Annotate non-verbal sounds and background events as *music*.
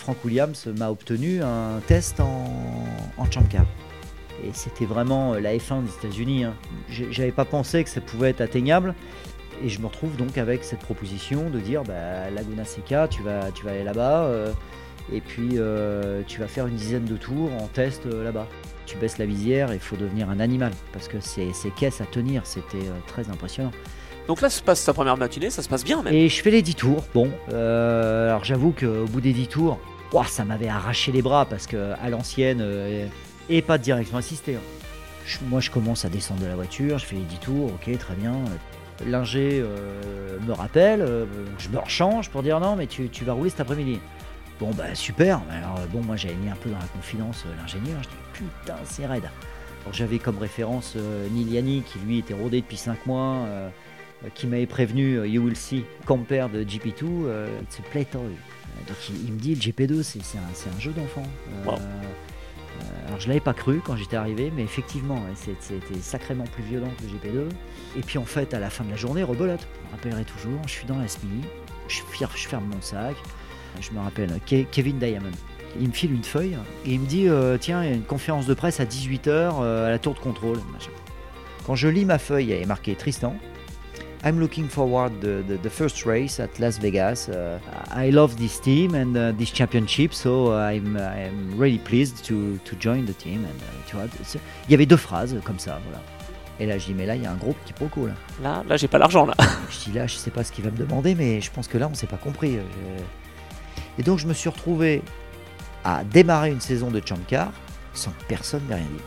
Frank Williams m'a obtenu un test en, en. Et c'était vraiment la F1 des États-Unis. Hein. J'avais pas pensé que ça pouvait être atteignable. Et je me retrouve donc avec cette proposition de dire bah, Laguna Seca, tu vas, tu vas aller là-bas. euh, et puis euh, tu vas faire une dizaine de tours en test euh, là-bas. Tu baisses la visière et il faut devenir un animal parce que c'est ces caisses à tenir, c'était euh, très impressionnant. Donc là, se passe sa première matinée, ça se passe bien même. Et je fais les 10 tours. Bon, euh, alors j'avoue qu'au bout des 10 tours, ça m'avait arraché les bras parce que à l'ancienne, euh, et pas de direction assistée. hein. Moi, je commence à descendre de la voiture, je fais les 10 tours, ok, très bien. L'ingé euh, me rappelle, je me rechange pour dire non, mais tu, vas rouler cet après-midi. Bon, bah super. Alors, euh, bon, moi j'avais mis un peu dans la confidence l'ingénieur. Je dis putain, c'est raide. Alors, j'avais comme référence Neil Yanni qui lui était rodé depuis 5 mois. Qui m'avait prévenu, euh, you will see, compare de GP2, euh, it's a play toy. Euh, Donc il, il me dit, le GP2, c'est un, jeu d'enfant. Euh, Wow. euh, alors je l'avais pas cru quand j'étais arrivé, mais effectivement, c'était sacrément plus violent que le GP2. Et puis en fait, à la fin de la journée, rebelote. Je me rappellerai toujours, je suis dans la SMI, je, ferme mon sac, je me rappelle Ke- Kevin Diamond. Il me file une feuille et il me dit euh, Tiens, il y a une conférence de presse à 18h à la tour de contrôle. Quand je lis ma feuille, il y avait marqué Tristan. I'm looking forward the, the, the first race at Las Vegas. Uh, I love this team and uh, this championship, so I'm, I'm really pleased to, to join the team. And, uh, tu vois, il y avait deux phrases comme ça, voilà. Et là, je dis, mais là, il y a un gros quiproquo, là. Là, là, j'ai pas l'argent là. *laughs* Je dis là, je sais pas ce qu'il va me demander, mais je pense que là, on s'est pas compris. Je- Et donc, je me suis retrouvé à démarrer une saison de Champ Car sans que personne m'ait rien dit.